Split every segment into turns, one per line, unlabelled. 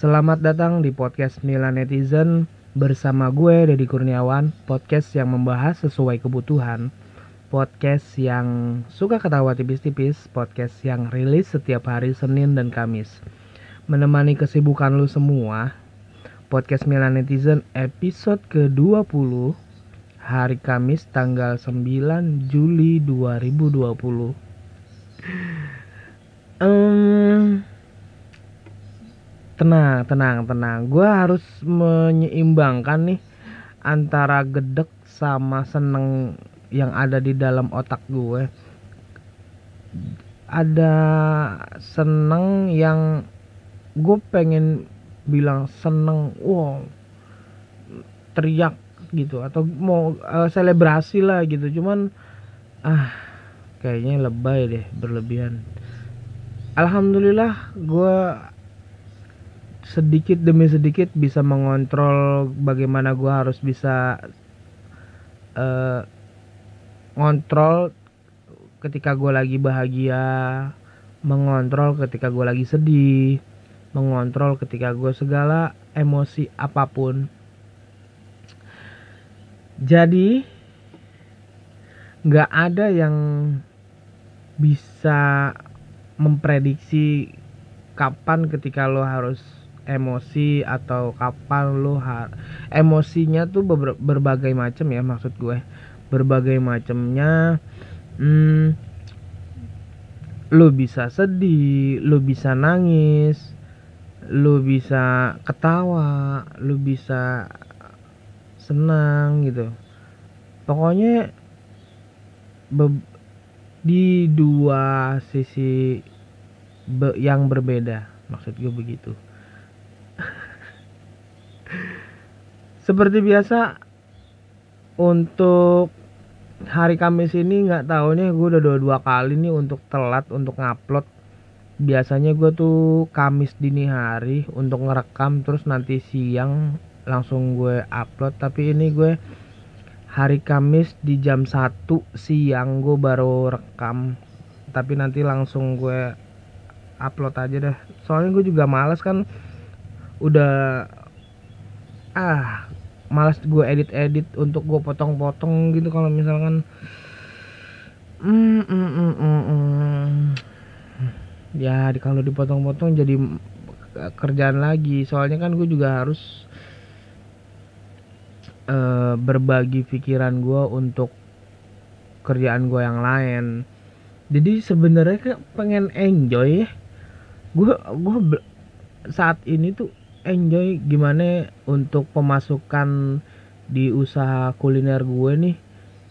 Selamat datang di podcast Milan Netizen bersama gue Deddy Kurniawan, podcast yang membahas sesuai kebutuhan, podcast yang suka ketawa tipis-tipis, podcast yang rilis setiap hari Senin dan Kamis. Menemani kesibukan lu semua, podcast Milan Netizen episode ke-20 hari Kamis tanggal 9 Juli 2020. Um, tenang, tenang, tenang. Gue harus menyeimbangkan nih antara gedek sama seneng yang ada di dalam otak gue. Ada seneng yang gue pengen bilang seneng, wow, teriak gitu atau mau uh, selebrasi lah gitu. Cuman ah kayaknya lebay deh berlebihan. Alhamdulillah gue sedikit demi sedikit bisa mengontrol bagaimana gue harus bisa uh, ketika gue lagi bahagia mengontrol ketika gue lagi sedih mengontrol ketika gue segala emosi apa pun. Jadi nggak ada yang bisa memprediksi kapan ketika lo harus emosi atau kapan lo har emosinya tuh ber berbagai macam ya maksud gue. Berbagai macamnya hmm, lo bisa sedih lo bisa nangis lo bisa ketawa lo bisa senang gitu. Pokoknya di dua sisi be yang berbeda maksud gue begitu seperti biasa untuk hari Kamis ini nggak tahu nih gue udah dua dua kali nih untuk telat untuk ngupload. Biasanya gue tuh Kamis dini hari untuk ngerekam terus nanti siang langsung gue upload. Tapi ini gue hari Kamis di jam 1 siang gue baru rekam. Tapi nanti langsung gue upload aja deh. Soalnya gue juga males kan udah ah malas gue edit-edit untuk gue potong-potong gitu kalau misalkan. Mm, mm, mm, mm, mm. ya kalau dipotong-potong jadi kerjaan lagi. Soalnya kan gue juga harus uh, berbagi pikiran gue untuk kerjaan gue yang lain. Jadi sebenarnya pengen enjoy ya. Gue gue saat ini tuh enjoy gimana untuk pemasukan di usaha kuliner gue nih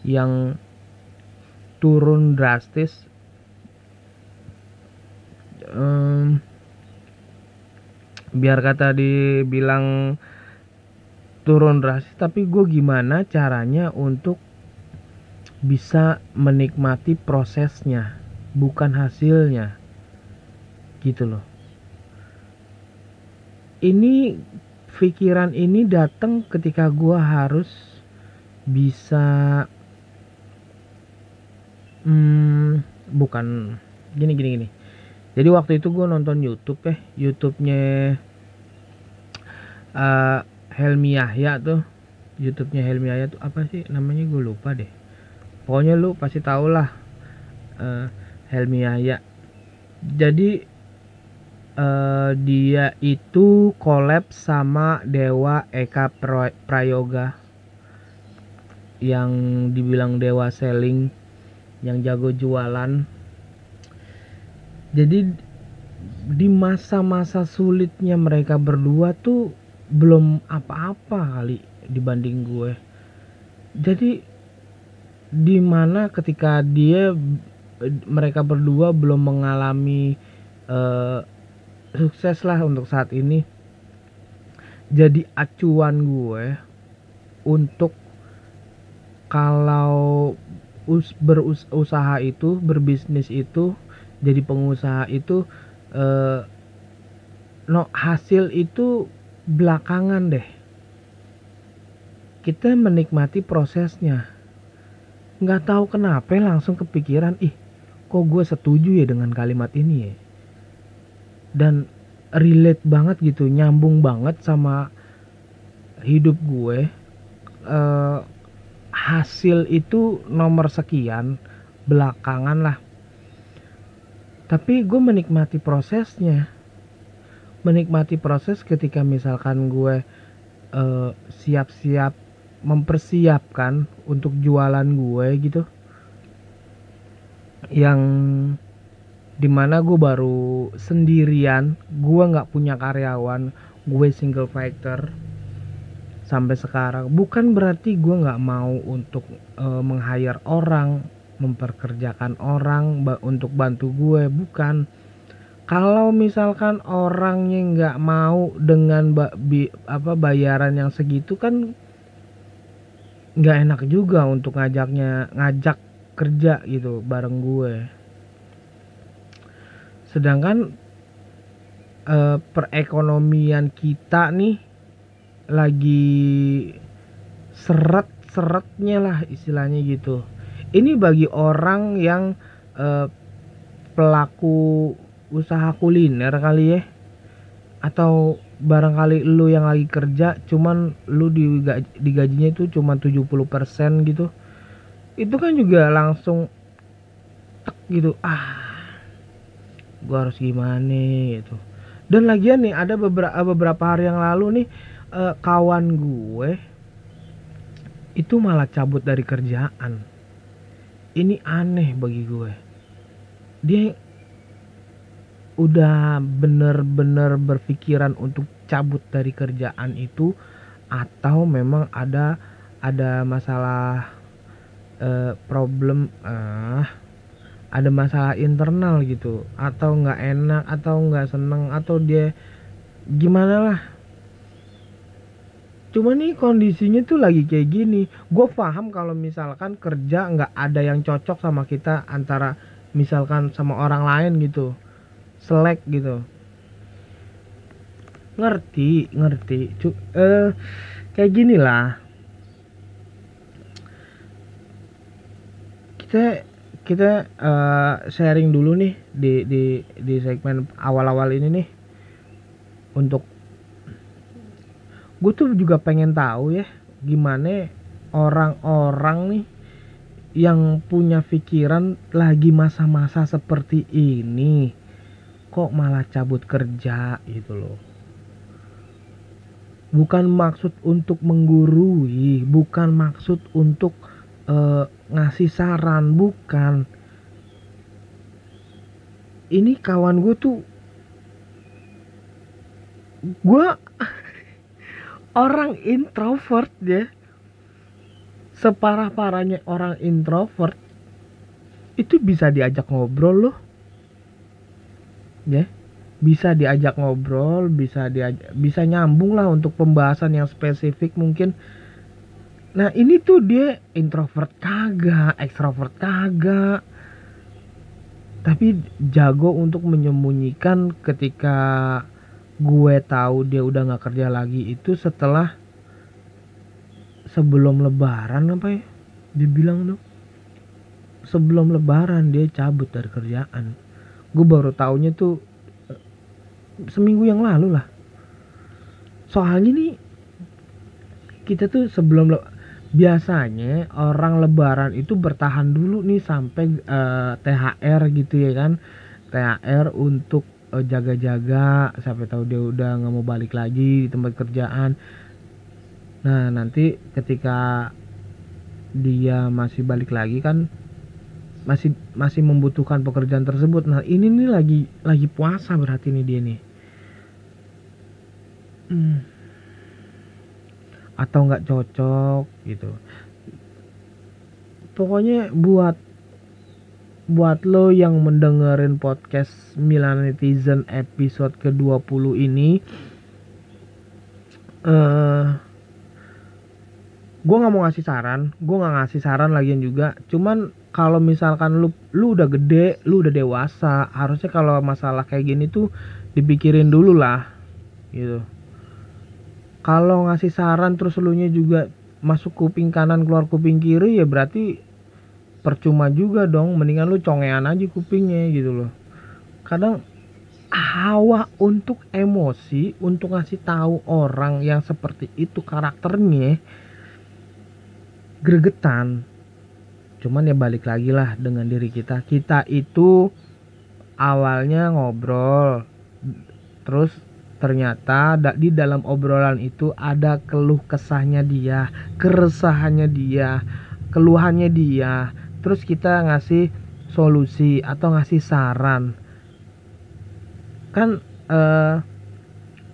yang turun drastis? Um, biar kata dibilang turun drastis tapi gue gimana caranya untuk bisa menikmati prosesnya bukan hasilnya gitu loh ini pikiran ini datang ketika gua harus bisa hmm, bukan gini gini gini. Jadi waktu itu gua nonton YouTube ya YouTube-nya uh, Helmi Yahya tuh. YouTube-nya Helmi Yahya tuh apa sih namanya? Gue lupa deh. Pokoknya lu pasti tau lah uh, Helmi Yahya. Jadi uh, dia itu collab sama Dewa Eka Prayoga. Yang dibilang Dewa Selling yang jago jualan. Jadi di masa-masa sulitnya mereka berdua tuh belum apa-apa kali dibanding gue. Jadi di mana ketika dia mereka berdua belum mengalami uh, sukses lah untuk saat ini. Jadi acuan gue untuk kalau us berusaha itu berbisnis itu jadi pengusaha itu eh, no hasil itu belakangan deh. Kita menikmati prosesnya. Nggak tahu kenapa langsung kepikiran ih kok gue setuju ya dengan kalimat ini ya dan relate banget gitu nyambung banget sama hidup gue uh, hasil itu nomor sekian belakangan lah. Tapi gue menikmati prosesnya. Menikmati proses ketika misalkan gue uh, siap-siap mempersiapkan untuk jualan gue gitu. Yang di mana gue baru sendirian gue nggak punya karyawan gue single fighter sampai sekarang. Bukan berarti gue nggak mau untuk uh, meng-hire orang memperkerjakan orang untuk bantu gue bukan. Kalau misalkan orangnya nggak mau dengan ba bi apa bayaran yang segitu kan nggak enak juga untuk ngajaknya ngajak kerja gitu bareng gue sedangkan eh, perekonomian kita nih lagi seret-seretnya lah istilahnya gitu. Ini bagi orang yang eh, pelaku usaha kuliner kali ya. Atau barangkali lu yang lagi kerja cuman lu digajinya itu cuma 70% gitu. Itu kan juga langsung tek gitu. Ah gua harus gimana gitu. Dan lagian nih ada beberapa beberapa hari yang lalu nih uh, kawan gue itu malah cabut dari kerjaan. Ini aneh bagi gue. Dia udah bener-bener berpikiran untuk cabut dari kerjaan itu atau memang ada ada masalah uh, problem uh, ada masalah internal gitu. Atau nggak enak atau nggak seneng atau dia gimana lah. Cuma nih kondisinya tuh lagi kayak gini. Gue paham kalau misalkan kerja nggak ada yang cocok sama kita antara misalkan sama orang lain gitu. Selek gitu. Ngerti ngerti. Cuk, eh kayak gini lah. Kita kita uh, sharing dulu nih di di di segmen awal-awal ini nih. Untuk gue tuh juga pengen tahu ya gimana orang-orang nih yang punya pikiran lagi masa-masa seperti ini kok malah cabut kerja gitu loh. Bukan maksud untuk menggurui bukan maksud untuk uh, ngasih saran bukan. Ini kawan gue tuh gue orang introvert ya. Separah parahnya orang introvert itu bisa diajak ngobrol loh. Ya bisa diajak ngobrol bisa diajak bisa nyambung lah untuk pembahasan yang spesifik mungkin nah ini tuh dia introvert kagak ekstrovert kagak. Tapi jago untuk menyembunyikan ketika gue tahu dia udah nggak kerja lagi itu setelah sebelum lebaran apa ya dibilang tuh? Sebelum lebaran dia cabut dari kerjaan. Gue baru taunya tuh eh, seminggu yang lalu lah. Soalnya nih kita tuh sebelum le biasanya orang lebaran itu bertahan dulu nih sampai uh, eh, THR gitu ya kan. THR untuk uh, jaga-jaga sampai tahu dia udah nggak mau balik lagi di tempat kerjaan. Nah nanti ketika dia masih balik lagi kan masih masih membutuhkan pekerjaan tersebut. Nah ini nih lagi lagi puasa berarti nih dia nih. Hmm. Atau nggak cocok gitu. Pokoknya buat buat lo yang mendengarin podcast Milan Netizen episode ke-20 ini eh uh, gue nggak mau ngasih saran gue nggak ngasih saran lagian juga. Cuman kalau misalkan lu lu udah gede lu udah dewasa harusnya kalau masalah kayak gini tuh dipikirin dulu lah gitu kalau ngasih saran terus lu nya juga masuk kuping kanan keluar kuping kiri ya berarti percuma juga dong. Mendingan lu congean aja kupingnya gitu loh. Kadang hawa untuk emosi untuk ngasih tahu orang yang seperti itu karakternya gregetan. Cuman ya balik lagi lah dengan diri kita. Kita itu awalnya ngobrol terus ternyata di dalam obrolan itu ada keluh kesahnya dia keresahannya dia keluhannya dia. Terus kita ngasih solusi atau ngasih saran. Kan eh,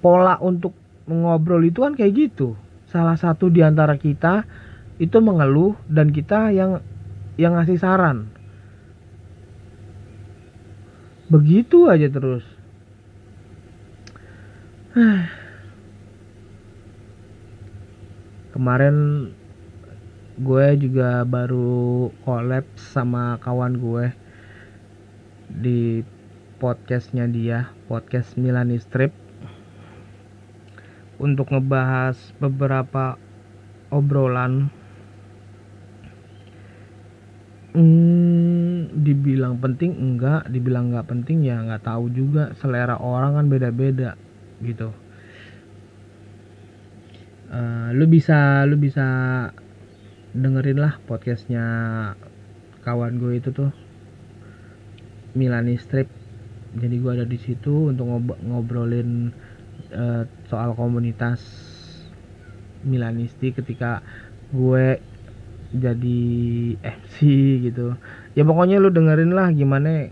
pola untuk ngobrol itu kan kayak gitu. Salah satu di antara kita itu mengeluh dan kita yang yang ngasih saran. Begitu aja terus kemarin gue juga baru collab sama kawan gue di podcastnya dia podcast Milani Strip. Untuk ngebahas beberapa obrolan. Hmm, dibilang penting enggak dibilang nggak penting ya nggak tahu juga. Selera orang kan beda-beda gitu. Uh, lu bisa lu bisa dengerin lah podcastnya kawan gue itu tuh. Milani Strip. Jadi gue ada di situ untuk ngob ngobrolin uh, soal komunitas Milanisti ketika gue jadi MC gitu. Ya pokoknya lu dengerin lah gimana.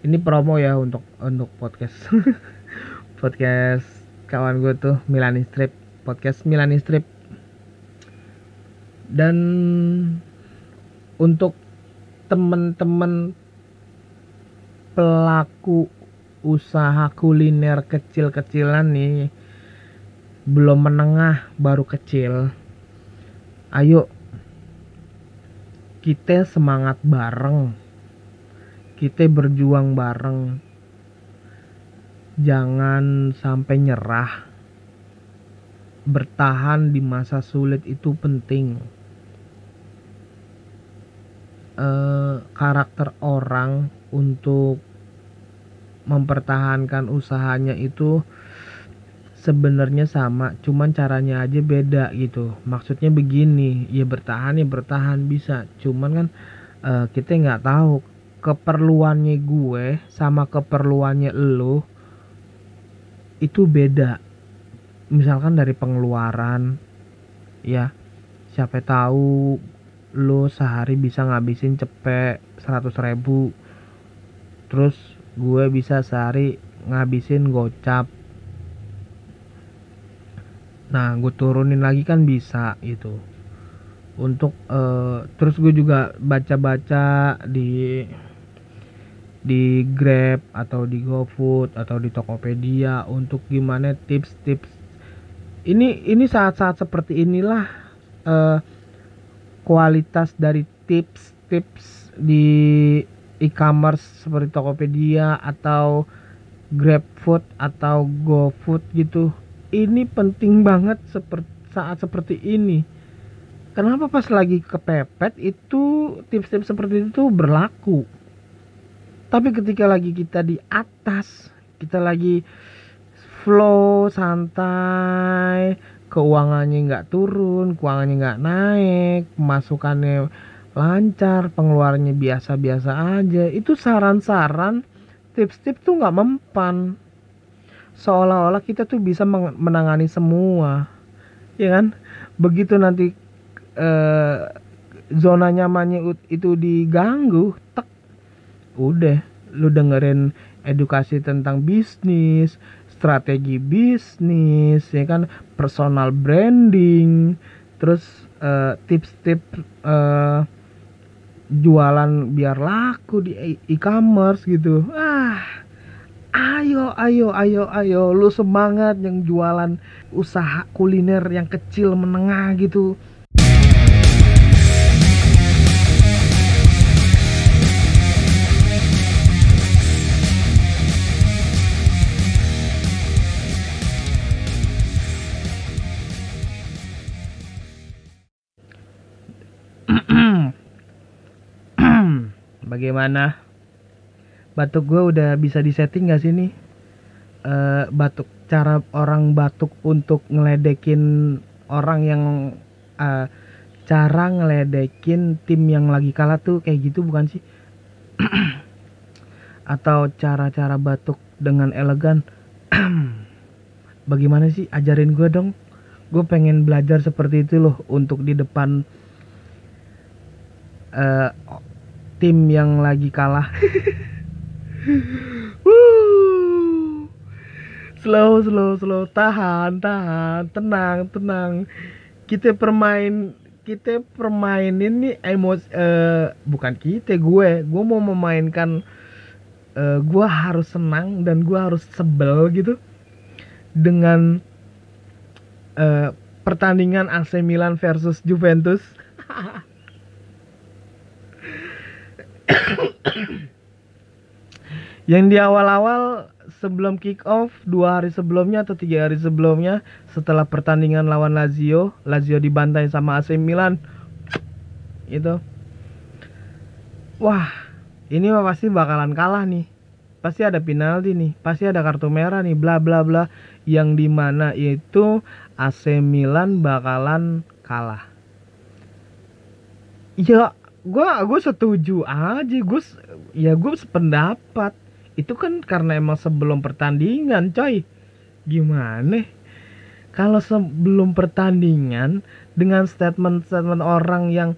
Ini promo ya untuk untuk podcast podcast kawan gue tuh Milani Strip podcast Milani Strip. Dan untuk temen-temen pelaku usaha kuliner kecil-kecilan nih belum menengah baru kecil ayo kita semangat bareng. Kita berjuang bareng jangan sampai nyerah. Bertahan di masa sulit itu penting. E, karakter orang untuk mempertahankan usahanya itu sebenarnya sama cuman caranya aja beda gitu. Maksudnya begini ya bertahan ya bertahan bisa. Cuman kan e, kita nggak tahu keperluannya gue sama keperluannya lo itu beda. Misalkan dari pengeluaran ya siapa tahu lo sehari bisa ngabisin cepet 100 ribu. Terus gue bisa sehari ngabisin gocap. Nah gue turunin lagi kan bisa gitu. Untuk uh, terus gue juga baca-baca di di Grab atau di GoFood atau di Tokopedia untuk gimana tips-tips. Ini ini saat-saat seperti inilah uh, kualitas dari tips-tips di e-commerce seperti Tokopedia atau GrabFood atau GoFood gitu. Ini penting banget seperti saat seperti ini. Kenapa pas lagi kepepet itu tips-tips seperti itu berlaku tapi ketika lagi kita di atas kita lagi flow santai keuangannya nggak turun keuangannya nggak naik pemasukannya lancar pengeluarannya biasa-biasa aja itu saran-saran tips-tips tuh nggak mempan. Seolah-olah kita tuh bisa menangani semua. Ya kan? Begitu nanti eh, zona nyamannya itu diganggu tek udah lu dengerin edukasi tentang bisnis strategi bisnis ya kan? Personal branding terus uh, tips-tips uh, jualan biar laku di e-commerce gitu. Ah ayo ayo ayo ayo. Lu semangat yang jualan usaha kuliner yang kecil menengah gitu bagaimana? Batuk gue udah bisa disetting gak sih nih? Uh, batuk cara orang batuk untuk ngeledekin orang yang uh, cara ngeledekin tim yang lagi kalah tuh kayak gitu bukan sih? Atau cara-cara batuk dengan elegan? Bagaimana sih? Ajarin gue dong. Gue pengen belajar seperti itu loh untuk di depan uh, tim yang lagi kalah. Slow slow slow. Tahan tahan. Tenang tenang. Kita permain kita permainin nih emosi uh, bukan kita gue. Gue mau memainkan uh, gue harus senang dan gue harus sebel gitu. Dengan uh, pertandingan AC Milan versus Juventus yang di awal-awal sebelum kick off dua hari sebelumnya atau tiga hari sebelumnya setelah pertandingan lawan Lazio Lazio dibantai sama AC Milan. Itu wah ini mah pasti bakalan kalah nih. Pasti ada penalti nih pasti ada kartu merah nih bla bla bla. Yang di mana itu AC Milan bakalan kalah. Ya gue gue setuju aja gue ya gue sependapat. Itu kan karena emang sebelum pertandingan coy. Gimana? Kalau sebelum pertandingan dengan statement-statement orang yang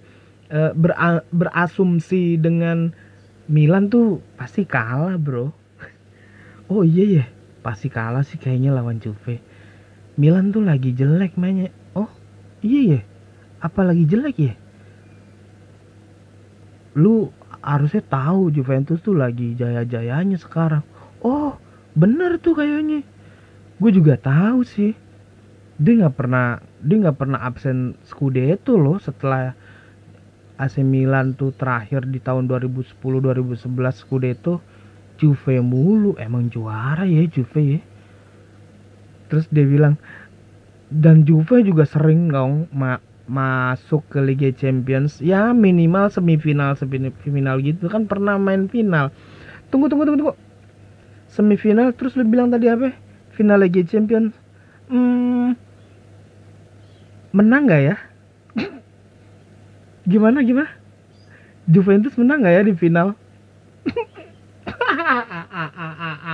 uh, berasumsi dengan Milan tuh pasti kalah bro. Oh iya ya pasti kalah sih kayaknya lawan Juve. Milan tuh lagi jelek mainnya. Oh iya ya apa lagi jelek ya lu harusnya tahu Juventus tuh lagi jaya-jayanya sekarang. Oh bener tuh kayaknya. Gue juga tahu sih. Dia nggak pernah dia nggak pernah absen Scudetto loh setelah AC Milan tuh terakhir di tahun 2010 2011 Scudetto Juve mulu. Emang juara ya Juve ya. Terus dia bilang dan Juve juga sering dong masuk ke Liga Champions ya minimal semifinal semifinal gitu kan pernah main final. Tunggu tunggu tunggu tunggu. Semifinal terus lu bilang tadi apa? Final Liga Champions. Hmm, menang gak ya? Gimana gimana? Juventus menang gak ya di final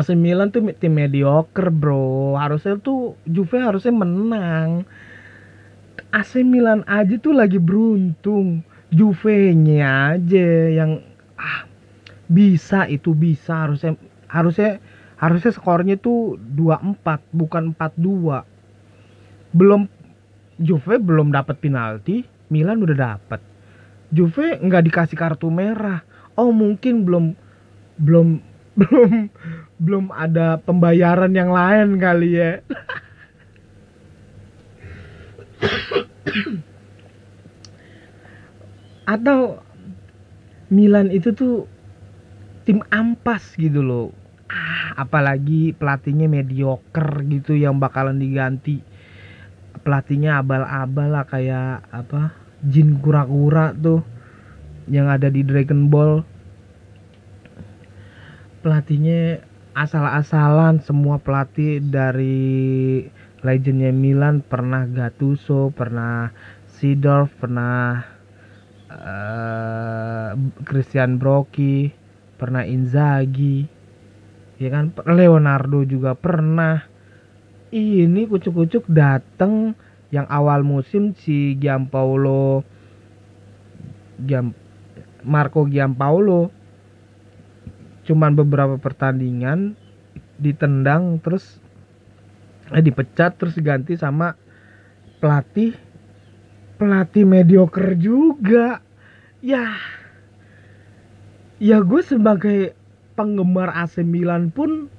AC Milan tuh tim mediocre bro. Harusnya tuh Juve harusnya menang. AC Milan aja tuh lagi beruntung. Juve-nya aja yang ah bisa itu bisa. Harusnya harusnya harusnya skornya tuh 2-4 bukan 4-2 belum Juve belum dapat penalti, Milan udah dapat. Juve nggak dikasih kartu merah. Oh mungkin belum belum belum belum ada pembayaran yang lain kali ya. Atau Milan itu tuh tim ampas gitu loh. Ah, apalagi pelatihnya mediocre gitu yang bakalan diganti pelatihnya abal-abal lah kayak apa Jin kura-kura tuh yang ada di Dragon Ball pelatihnya asal-asalan semua pelatih dari legendnya Milan pernah Gattuso pernah Sidorf pernah uh, Christian Brocchi pernah Inzaghi ya kan? Leonardo juga pernah. Ini kucuk-kucuk dateng yang awal musim si Giampaolo Giam Marco Giampaolo cuman beberapa pertandingan ditendang terus eh dipecat terus diganti sama pelatih pelatih mediocre juga. Ya ya gue sebagai penggemar AC Milan pun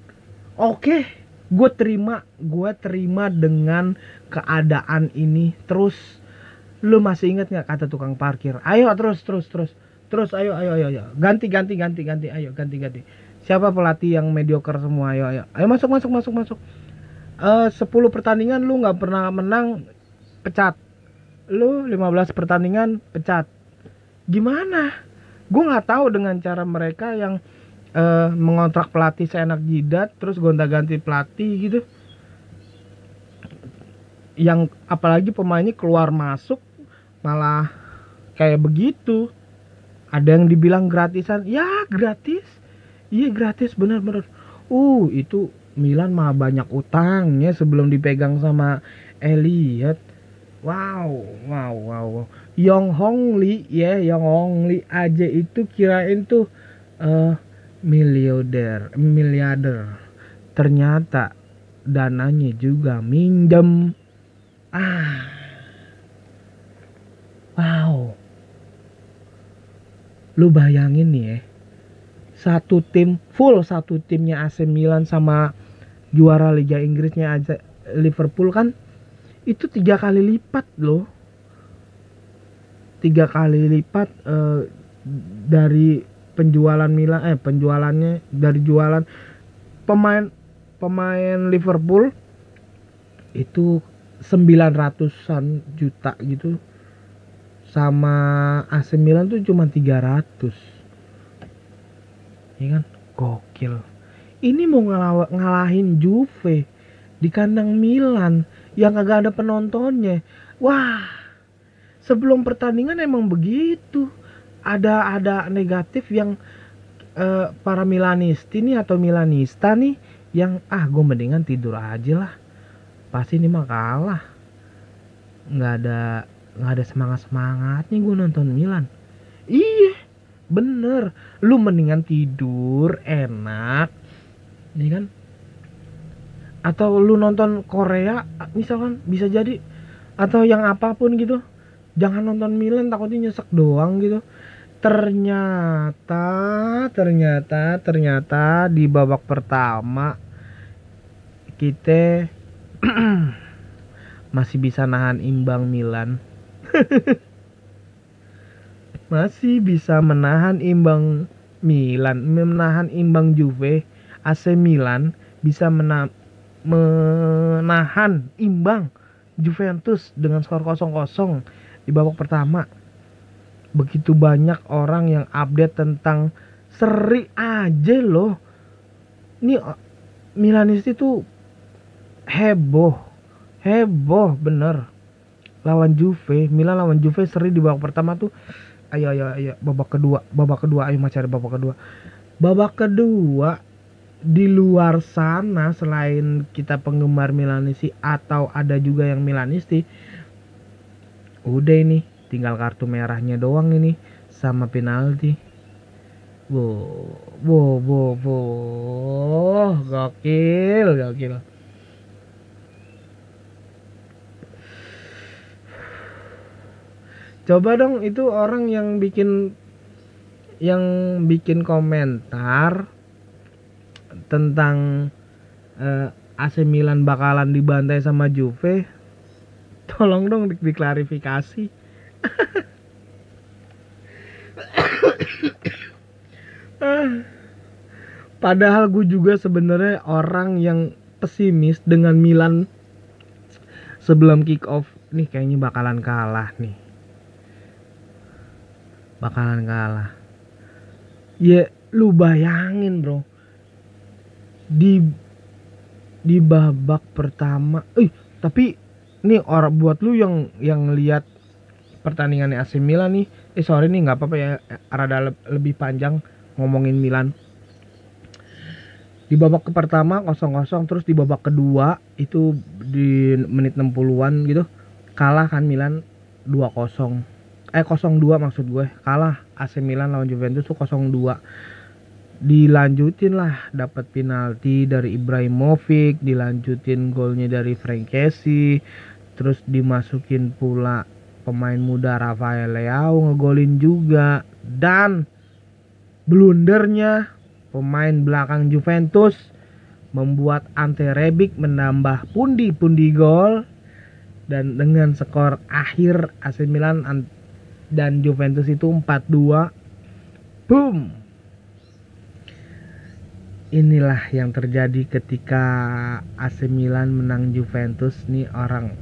oke okay, gue terima gue terima dengan keadaan ini. Terus lu masih inget nggak kata tukang parkir? Ayo terus terus terus terus ayo ayo ayo ayo. Ganti ganti ganti ganti. Ayo ganti ganti. Siapa pelatih yang mediocre semua? Ayo ayo. Ayo masuk masuk masuk masuk. Eh, uh, 10 pertandingan lu nggak pernah menang pecat. Lu 15 pertandingan pecat. Gimana? Gue nggak tahu dengan cara mereka yang uh, mengontrak pelatih seenak jidat terus gonta-ganti pelatih gitu. Yang apalagi pemainnya keluar masuk malah kayak begitu ada yang dibilang gratisan ya gratis. Iya gratis bener-bener uh itu Milan mah banyak utangnya sebelum dipegang sama Elliot. Wow wow wow Yong Hong Li ya Yong Hong Li aja itu kirain tuh uh, miliarder miliarder. Ternyata dananya juga minjem. Ah. Wow lu bayangin nih ya satu tim full satu timnya AC Milan sama juara Liga Inggrisnya aja Liverpool kan itu tiga kali lipat loh. Tiga kali lipat uh, dari penjualan Milan eh penjualannya dari jualan pemain pemain Liverpool itu 900-an juta gitu sama AC Milan tuh cuma 300 ya kan? Gokil. Ini mau ngalah ngalahin Juve di kandang Milan yang kagak ada penontonnya. Wah sebelum pertandingan emang begitu. Ada ada negatif yang uh, para Milanisti nih atau Milanista nih yang ah gue mendingan tidur aja lah. Pasti ini mah kalah. Nggak ada nggak ada semangat semangatnya gue nonton Milan. Iya bener. Lu mendingan tidur enak. Nih kan? Atau lu nonton Korea misalkan bisa jadi. Atau yang apa pun gitu. Jangan nonton Milan takutnya nyesek doang gitu. Ternyata ternyata ternyata di babak pertama kita masih bisa nahan imbang Milan masih bisa menahan imbang Milan menahan imbang Juve AC Milan bisa mena menahan imbang Juventus dengan skor 0-0 di babak pertama. Begitu banyak orang yang update tentang seri aja loh. Ini Milanisti tuh heboh heboh bener lawan Juve Milan lawan Juve seri di babak pertama tuh ayo ayo ayo babak kedua babak kedua ayo macam babak kedua. Babak kedua di luar sana selain kita penggemar Milanisti atau ada juga yang Milanisti udah ini tinggal kartu merahnya doang ini sama penalti. Wow wow wow wow gokil gokil coba dong itu orang yang bikin yang bikin komentar tentang eh, AC Milan bakalan dibantai sama Juve. Tolong dong diklarifikasi. Padahal gue juga sebenarnya orang yang pesimis dengan Milan sebelum kick off. Nih kayaknya bakalan kalah nih. Bakalan kalah. Ya lu bayangin bro. Di di babak pertama, eh tapi nih orang buat lu yang yang lihat pertandingan AC Milan nih eh sorry nih nggak apa-apa ya rada lebih panjang ngomongin Milan di babak pertama kosong kosong terus di babak kedua itu di menit 60-an gitu kalah kan Milan 2-0 eh 0-2 maksud gue. Kalah AC Milan lawan Juventus tuh 0-2 dilanjutin lah dapat penalti dari Ibrahimovic dilanjutin golnya dari Frank Kessie terus dimasukin pula pemain muda Rafael Leao ngegolin juga. Dan blundernya pemain belakang Juventus membuat Ante Rebic menambah pundi-pundi gol. Dan dengan skor akhir AC Milan dan Juventus itu 4-2 boom inilah yang terjadi ketika AC Milan menang Juventus nih orang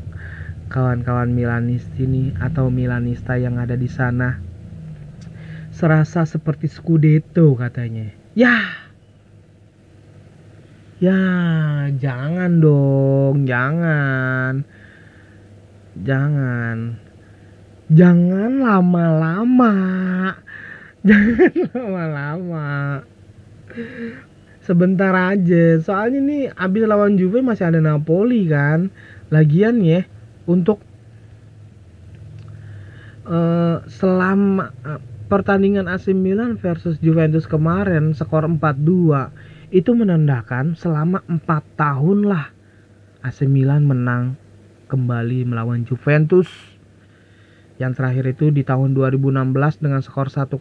kawan-kawan Milanisti nih atau Milanista yang ada di sana serasa seperti Scudetto katanya. Ya. Ya, jangan dong, jangan. Jangan. Jangan lama-lama. Jangan lama-lama. Sebentar aja. Soalnya nih abis lawan Juve masih ada Napoli kan. Lagian ya untuk uh, selama pertandingan AC Milan versus Juventus kemarin skor 4-2 itu menandakan selama 4 tahun lah AC Milan menang kembali melawan Juventus yang terakhir itu di tahun 2016 dengan skor 1-0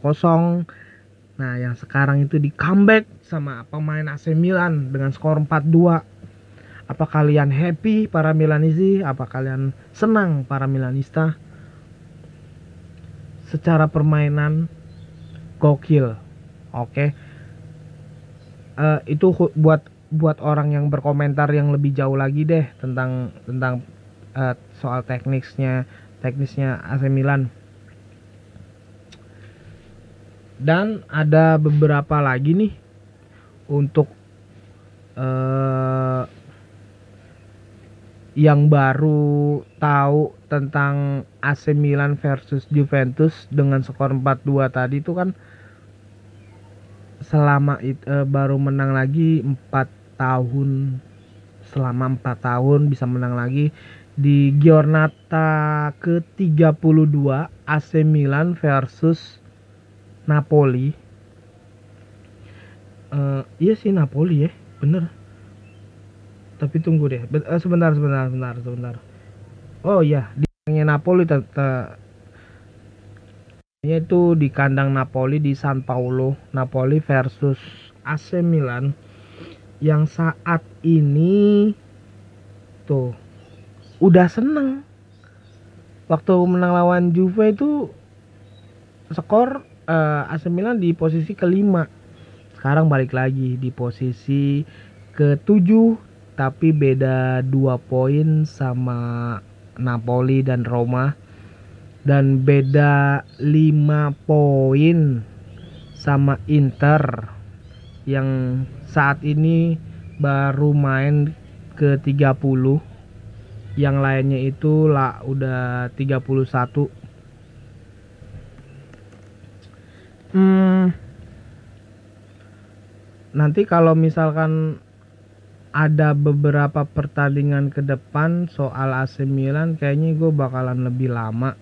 nah yang sekarang itu di comeback sama pemain AC Milan dengan skor 4-2 apa kalian happy para Milanisti apa kalian senang para Milanista? Secara permainan gokil. Oke. Okay. uh, eh, itu buat buat orang yang berkomentar yang lebih jauh lagi deh tentang tentang uh, soal teknisnya teknisnya AC Milan. Dan ada beberapa lagi nih untuk uh, yang baru tahu tentang AC Milan versus Juventus dengan skor 4-2 tadi itu kan selama itu uh, baru menang lagi 4 tahun selama 4 tahun bisa menang lagi di Giornata ke-32 AC Milan versus Napoli. Uh, iya sih Napoli ya, bener. Tapi tunggu deh uh, sebentar sebentar sebentar sebentar. Oh iya di Napoli tetap itu di kandang Napoli di San Paulo Napoli versus AC Milan. Yang saat ini tuh udah seneng. Waktu menang lawan Juve itu skor uh, eh, AC Milan di posisi kelima. Sekarang balik lagi di posisi ketujuh tapi beda dua poin sama Napoli dan Roma. Dan beda 5 poin sama Inter yang saat ini baru main ke 30 yang lainnya itu lah udah 31 hmm, nanti kalau misalkan ada beberapa pertandingan ke depan soal AC Milan kayaknya gue bakalan lebih lama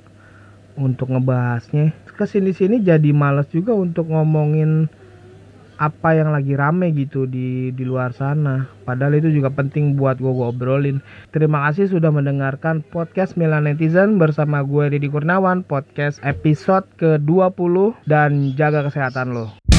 untuk ngebahasnya. Ke sini sini jadi males juga untuk ngomongin apa yang lagi rame gitu di di luar sana. Padahal itu juga penting buat gue obrolin. Terima kasih sudah mendengarkan podcast Milan Netizen bersama gue Didi Kurnawan podcast episode ke 20 dan jaga kesehatan lo